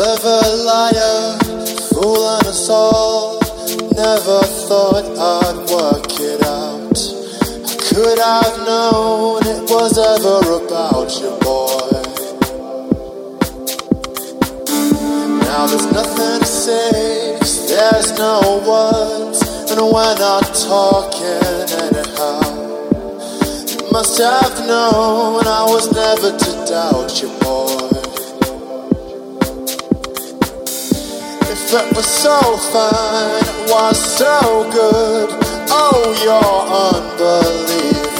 Clever liar, fooling us all. Never thought I'd work it out. How could I've known it was ever about you, boy? Now there's nothing to say, there's no words, and we're not talking anyhow. You must have known I was never to doubt you, it was so fine, was so good. Oh, you're unbelievable.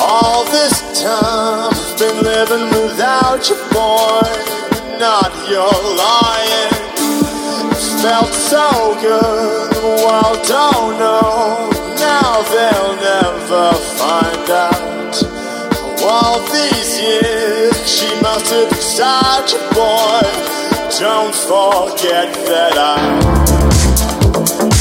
All this time, I've been living without you, boy. Not your lying. Felt so good, world don't know. Now they'll never find out. All these years, she must have boy. Don't forget that I.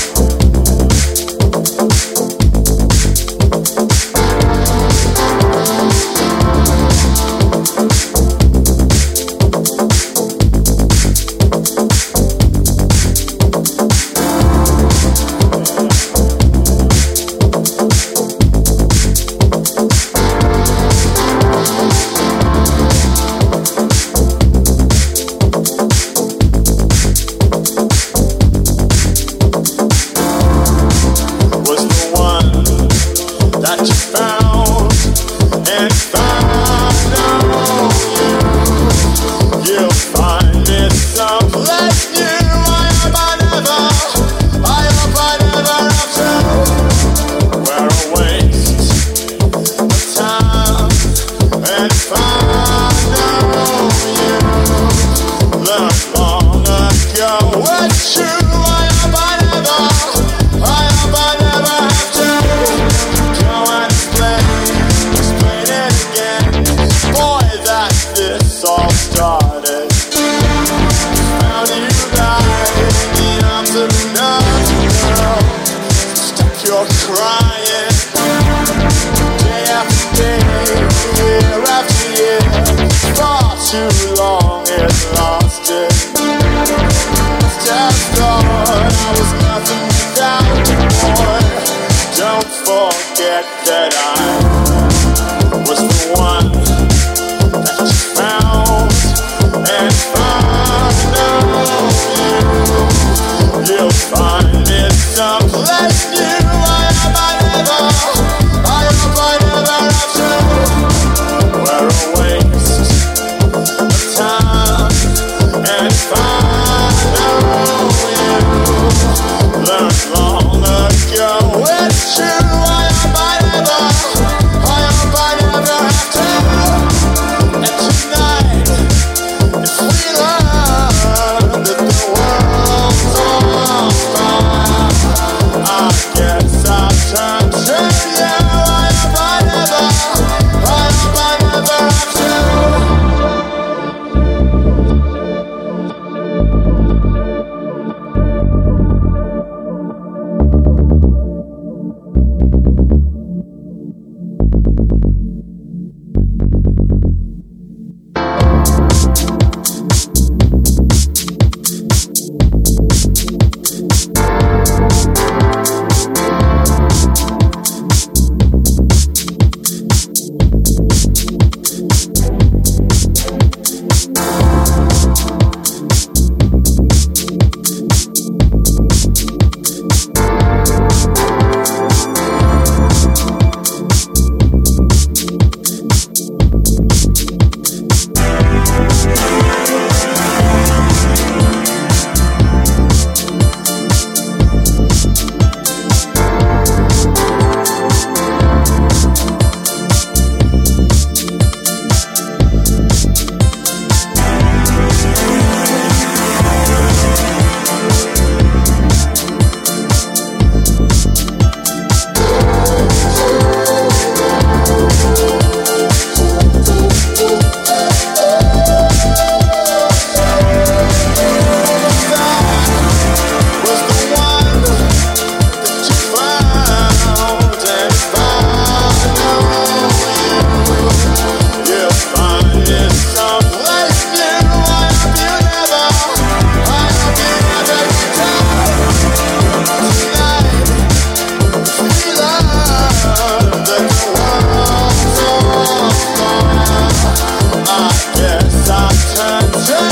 too long and lost it. Just I was nothing without. Don't forget that I was the one.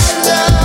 love.